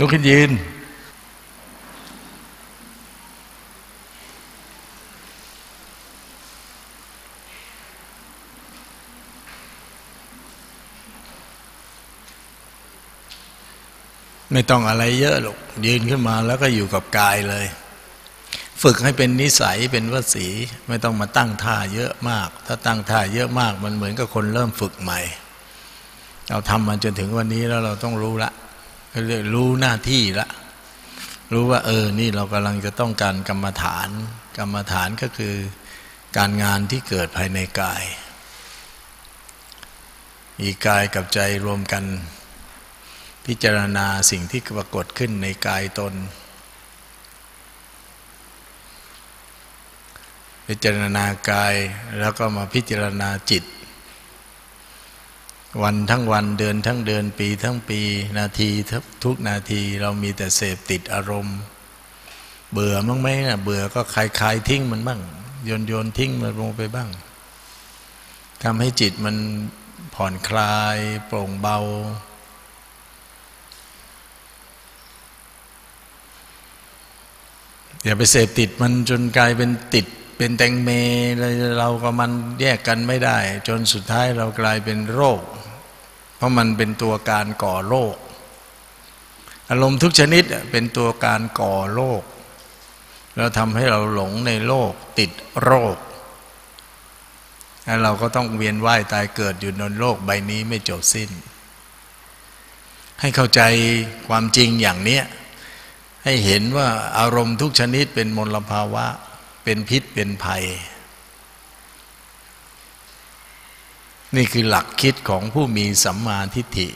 ลุกขึ้นยืน ไม่ต้องอะไรเยอะหรอกยืนขึ้นมาแล้วก็อยู่กับกายเลย ฝึกให้เป็นนิสัยเป็นวสี ไม่ต้องมาตั้งท่าเยอะมาก ถ้าตั้งท่าเยอะมากมันเหมือนกับคนเริ่มฝึกใหม่ เราทำมาจนถึงวันนี้แล้วเราต้องรู้ละ เรียกรู้หน้าที่ละ รู้ว่า เออ นี่เรากำลังจะต้องการกรรมฐาน กรรมฐานก็คือการงานที่เกิดภายในกาย อีกายกับใจรวมกัน พิจารณาสิ่งที่ปรากฏขึ้นในกายตน พิจารณากายแล้วก็มาพิจารณาจิต วันทั้งวันเดือนทั้งเดือนปีทั้งปีนาทีทุกนาทีเรามีแต่เสพติดอารมณ์ เบื่อมั้งไหมนะเบื่อก็คลายคลายทิ้งมันบ้างโยนโยนทิ้งมันลงไปบ้างทำให้จิตมันผ่อนคลายโปร่งเบา อย่าไปเสพติดมันจนกลายเป็นติด เป็นแตงเมเรากับมันแยกกันไม่ได้ จนสุดท้ายเรากลายเป็นโรค เพราะมันเป็นตัวการก่อโรคอารมณ์ทุกชนิดเป็นตัวการก่อโรคแล้วทำให้เราหลงในโลกติดโรคแล้วเราก็ต้องเวียนว่ายตายเกิดอยู่ในโลกใบนี้ไม่จบสิ้น ให้เข้าใจความจริงอย่างเนี้ยให้เห็นว่าอารมณ์ทุกชนิดเป็นมลภาวะ เป็นพิษเป็นภัย นี่คือหลักคิดของผู้มีสัมมาทิฏฐิ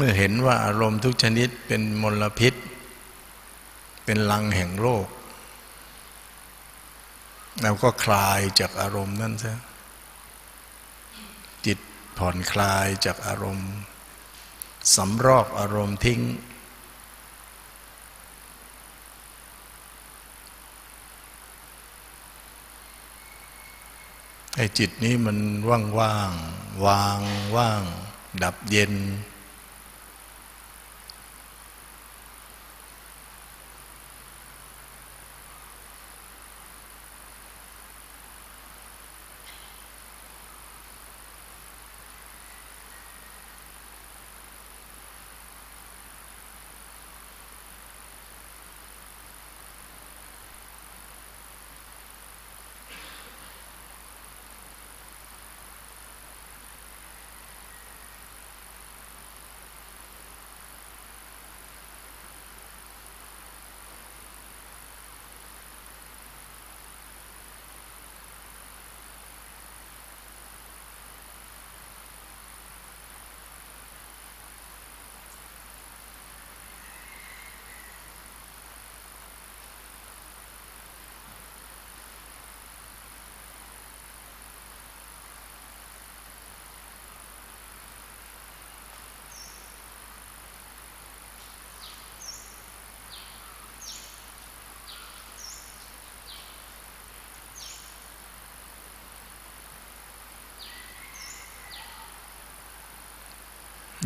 เมื่อเห็นว่าอารมณ์ทุกชนิดเป็นมลพิษ เป็นลังแห่งโลก เราก็คลายจากอารมณ์นั่นซะจิตผ่อนคลายจากอารมณ์สำรอกอารมณ์ทิ้ง ให้จิตนี้มันว่างว่างวางว่าง ดับเย็น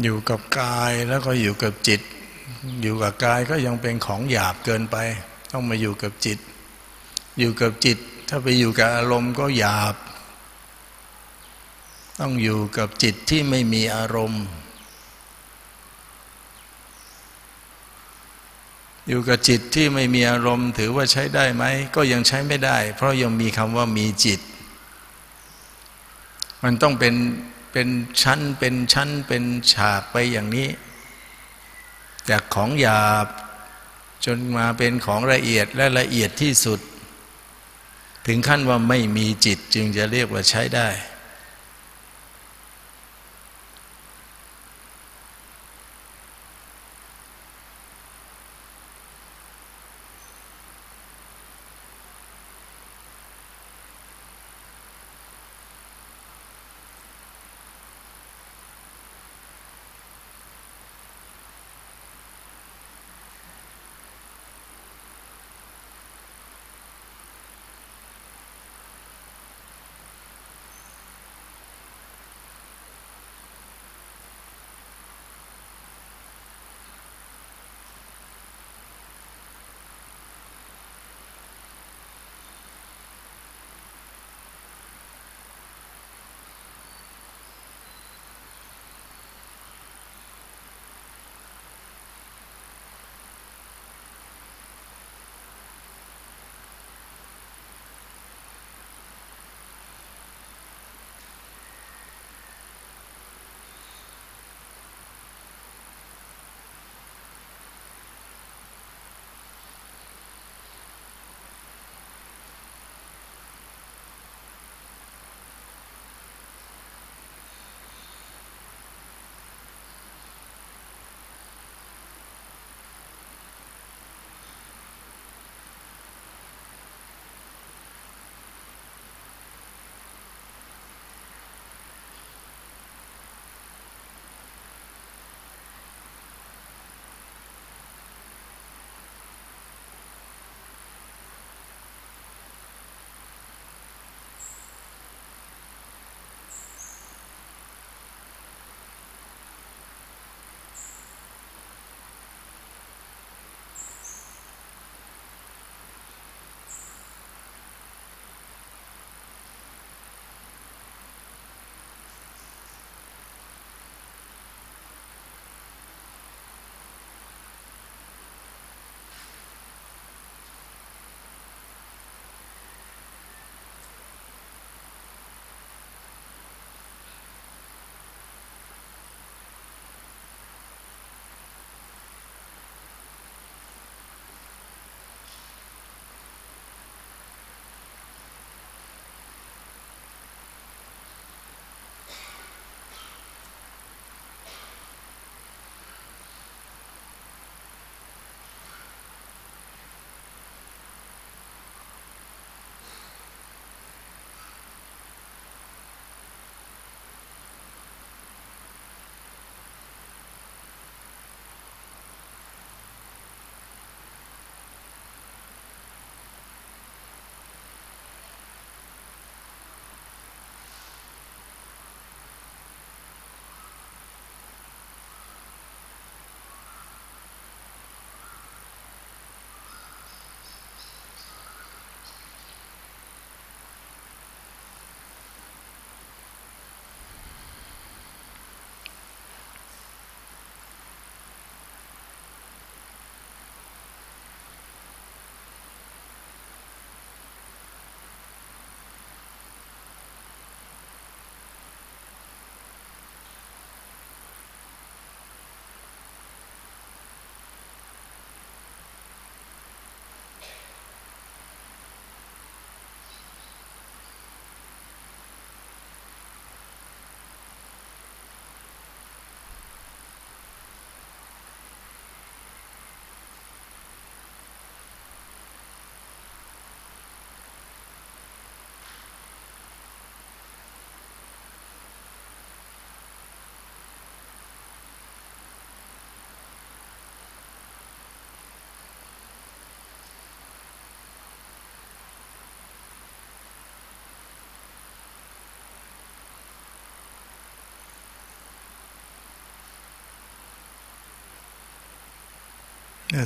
อยู่กับกายแล้วก็อยู่กับจิต อยู่กับกายก็ยังเป็นของหยาบเกินไป ต้องมาอยู่กับจิต อยู่กับจิต ถ้าไปอยู่กับอารมณ์ก็หยาบ ต้องอยู่กับจิตที่ไม่มีอารมณ์ อยู่กับจิตที่ไม่มีอารมณ์ ถือว่าใช้ได้ไหมก็ยังใช้ไม่ได้ เพราะยังมีคำว่ามีจิต มันต้องเป็น เป็นชั้นเป็นชั้นเป็นฉากไปอย่างนี้ จากของหยาบจนมาเป็นของละเอียดและละเอียดที่สุด ถึงขั้นว่าไม่มีจิตจึงจะเรียกว่าใช้ได้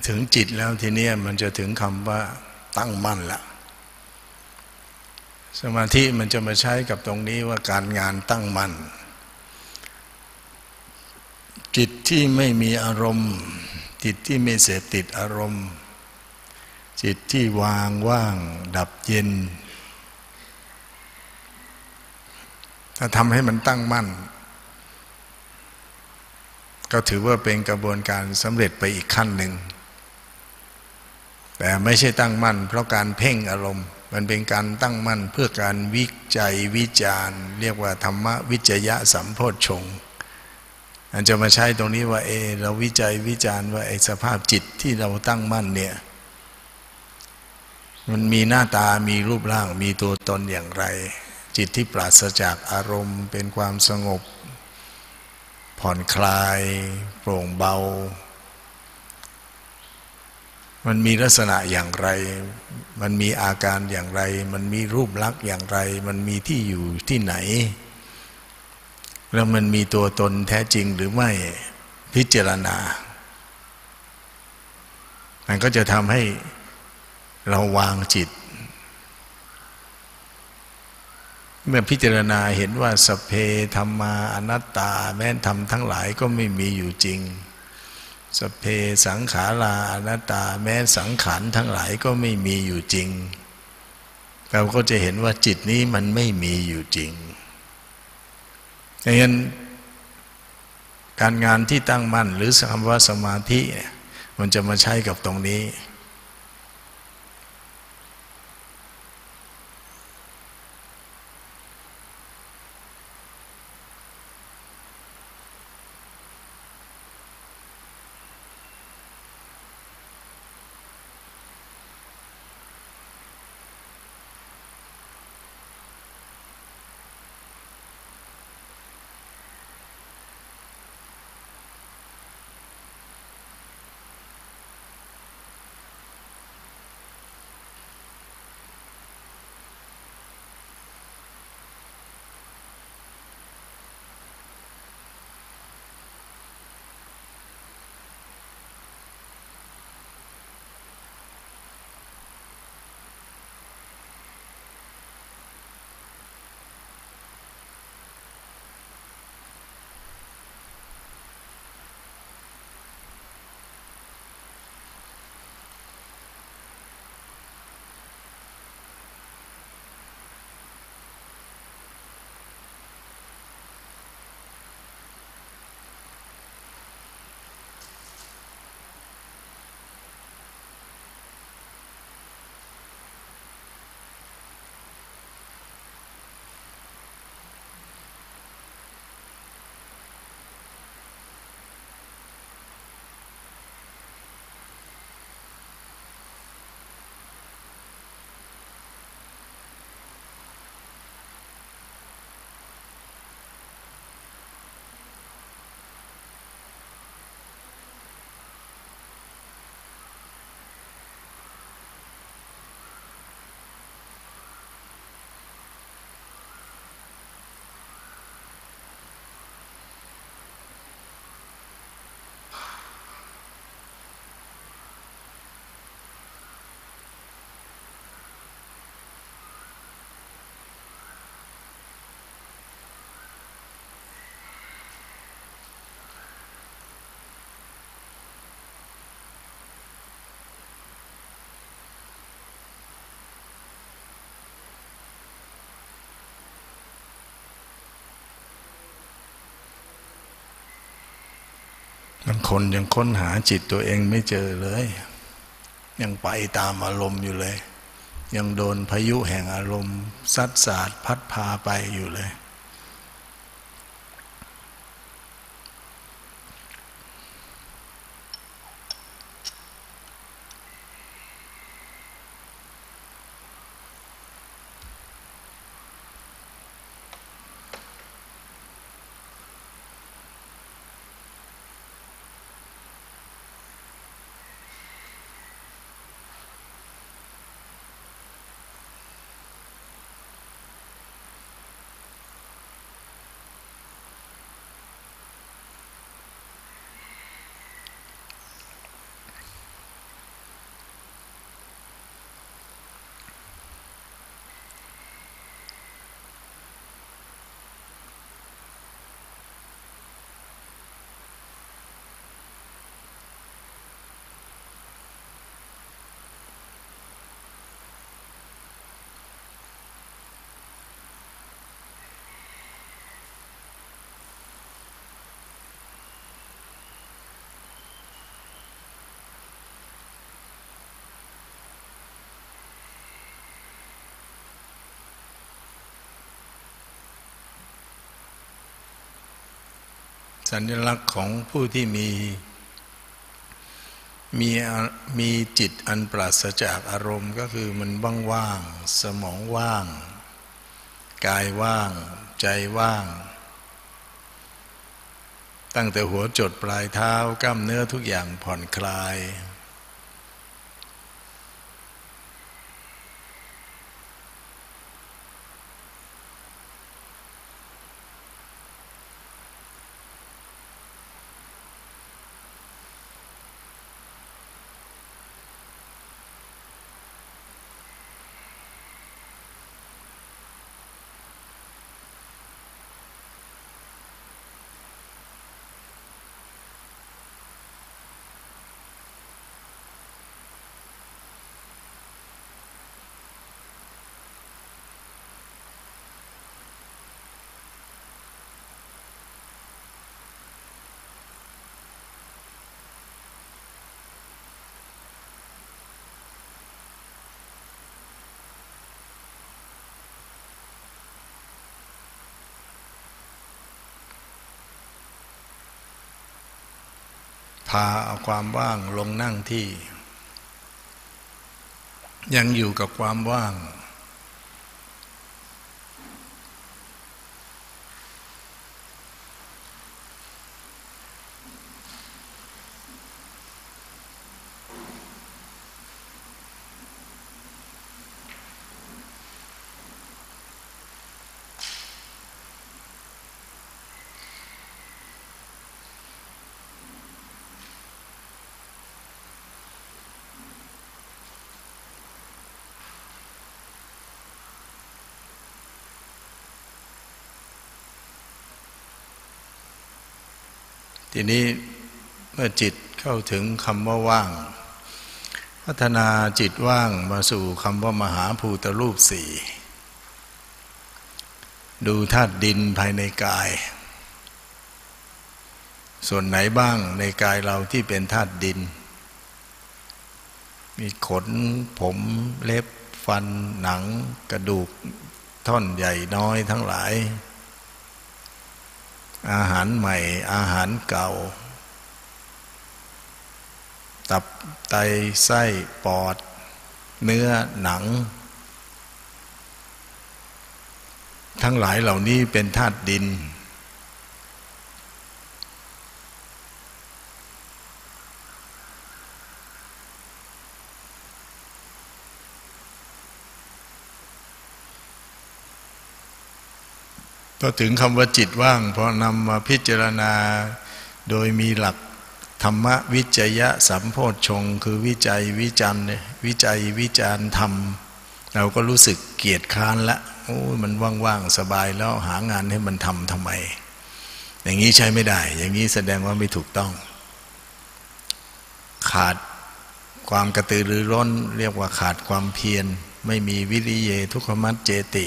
ถึงจิตแล้วทีนี้มันจะถึงคำว่าตั้งมั่นละสมาธิมันจะมาใช้กับตรงนี้ว่าการงานตั้งมั่นจิตที่ไม่มีอารมณ์ จิตที่ไม่เสพติดอารมณ์ จิตที่วางว่าง ดับเย็น ถ้าทำให้มันตั้งมั่น ก็ถือว่าเป็นกระบวนการสำเร็จไปอีกขั้นหนึ่ง แต่ไม่ใช่ตั้งมั่น เพราะการเพ่งอารมณ์ มันเป็นการตั้งมั่นเพื่อการวิจัยวิจารณ์เรียกว่าธรรมวิจยะสัมโพชฌงอันจะมาใช้ตรงนี้ว่าเอเราวิจัยวิจารณ์ว่าไอสภาพจิตที่เราตั้งมั่นเนี่ยมันมีหน้าตามีรูปร่าง มีตัวตนอย่างไร จิตที่ปราศจากอารมณ์ เป็นความสงบ ผ่อนคลาย โปร่งเบา มันมีลักษณะอย่างไร มันมีอาการอย่างไร มันมีรูปลักษณ์อย่างไร มันมีที่อยู่ที่ไหน แล้วมันมีตัวตนแท้จริงหรือไม่พิจารณา มันก็จะทำให้เราวางจิต เมื่อพิจารณาเห็นว่าสเพธรรมาอนัตตา แม้ธรรมทั้งหลายก็ไม่มีอยู่จริง สเพสังขาราอนัตตาแม้สังขารทั้งหลายก็ไม่มีอยู่จริง เราก็จะเห็นว่าจิตนี้มันไม่มีอยู่จริงดังนั้นการงานที่ตั้งมั่นหรือคำว่าสมาธิ มันจะมาใช้กับตรงนี้ บางคนยังค้นหาจิตตัวเองไม่เจอเลย ยังไปตามอารมณ์อยู่เลย ยังโดนพายุแห่งอารมณ์ซัดสาดพัดพาไปอยู่เลย สัญลักษณ์ของผู้ที่มีมีมีจิตอันปราศจากอารมณ์ก็คือมันว่างๆสมองว่าง กายว่าง ใจว่าง ตั้งแต่หัวจดปลายเท้ากล้ามเนื้อทุกอย่างผ่อนคลาย พาเอาความว่างลงนั่งที่ ยังอยู่กับความว่าง ทีนี้เมื่อจิตเข้าถึงคำว่าว่าง พัฒนาจิตว่างมาสู่คำว่ามหาภูตรูปสี่ดูธาตุดินภายในกาย ส่วนไหนบ้างในกายเราที่เป็นธาตุดิน มีขนผมเล็บฟันหนังกระดูกท่อนใหญ่น้อยทั้งหลาย อาหารใหม่ อาหารเก่า ตับไตไส้ปอด เนื้อหนัง ทั้งหลายเหล่านี้เป็นธาตุดิน พอถึงคำว่าจิตว่างพอนำมาพิจารณา โดยมีหลักธรรมวิจยะสัมโพธชง คือวิจัยวิจันวิจัยวิจารธรรม เราก็รู้สึกเกียจค้านละโอ้มันว่างๆสบายแล้วหางานให้มันทำทำไม อย่างนี้ใช้ไม่ได้ อย่างนี้แสดงว่าไม่ถูกต้อง ขาดความกระตือรือร้น เรียกว่าขาดความเพียร ไม่มีวิริเยทุกขมัตเจติ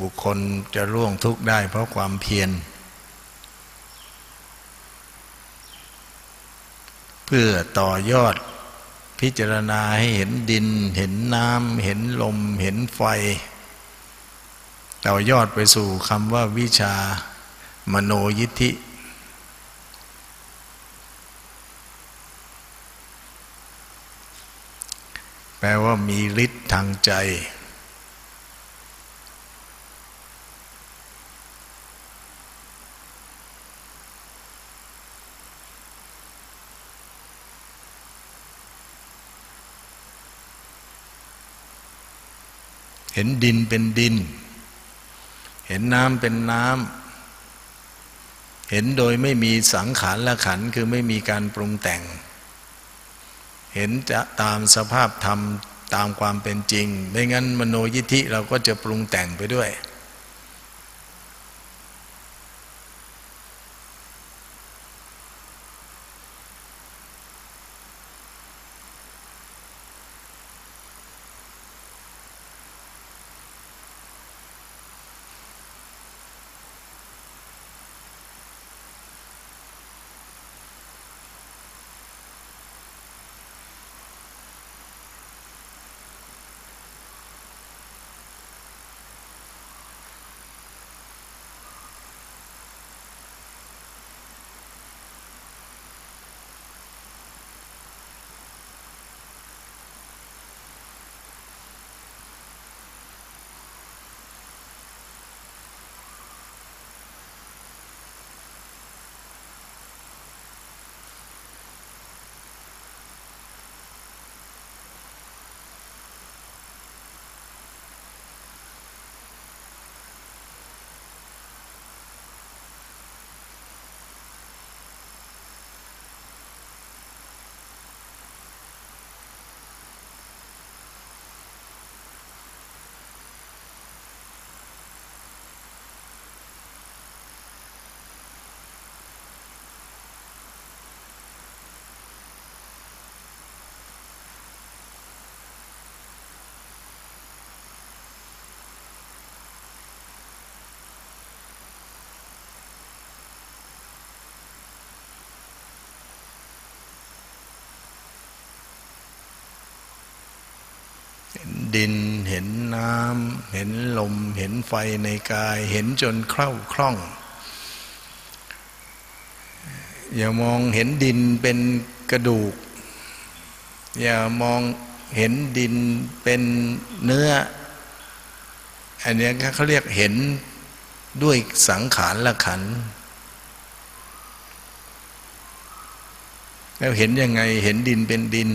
บุคคลจะร่วงทุกข์ได้เพราะความเพียร เพื่อต่อยอดพิจารณาให้เห็นดิน เห็นน้ำเห็นลม เห็นไฟ ต่อยอดไปสู่คำว่าวิชามโนยิทธิ แปลว่ามีฤทธิ์ทางใจ เห็นดินเป็นดิน เห็นน้ำเป็นน้ำเห็นโดยไม่มีสังขารละขันคือไม่มีการปรุงแต่ง เห็นจะตามสภาพธรรมตามความเป็นจริง ไม่งั้นมโนยิธิเราก็จะปรุงแต่งไปด้วย ดิน เห็นน้ำเห็นลม เห็นไฟในกาย เห็นจนคล่องคล่อง อย่ามองเห็นดินเป็นกระดูก อย่ามองเห็นดินเป็นเนื้อ อันนี้เขาเรียกเห็นด้วยสังขารละขัน แล้วเห็นยังไงเห็นดินเป็นดิน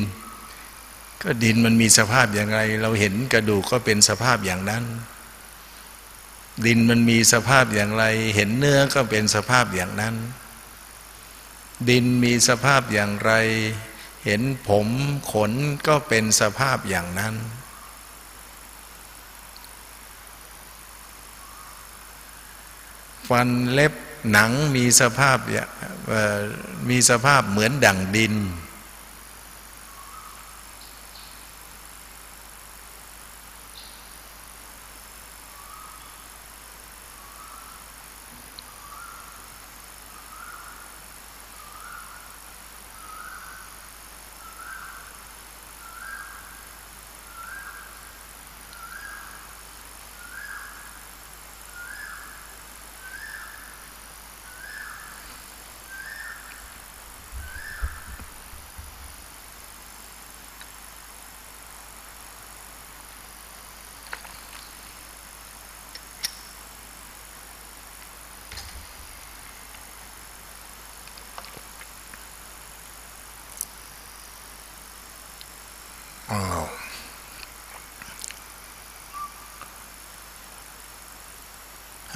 ก็ดินมันมีสภาพอย่างไร เราเห็นกระดูกก็เป็นสภาพอย่างนั้น ดินมันมีสภาพอย่างไร เห็นเนื้อก็เป็นสภาพอย่างนั้น ดินมีสภาพอย่างไร เห็นผมขนก็เป็นสภาพอย่างนั้นฟันเล็บหนังมีสภาพมีสภาพเหมือนดั่งดิน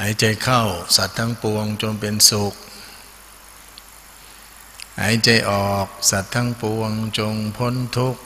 ายใจเข้าสัตว์ทั้งปวงจงเป็นสุข หายใจออกสัตว์ทั้งปวงจงพ้นทุกข์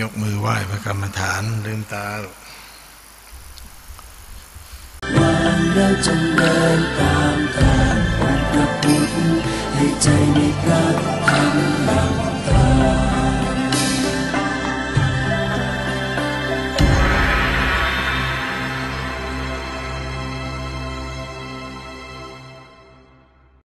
ยกมือไหว้พระกรรมฐานลืมตาลวันแล้วจงเดินตามทางพระพุทธให้ใจในพระธรรมนำทาง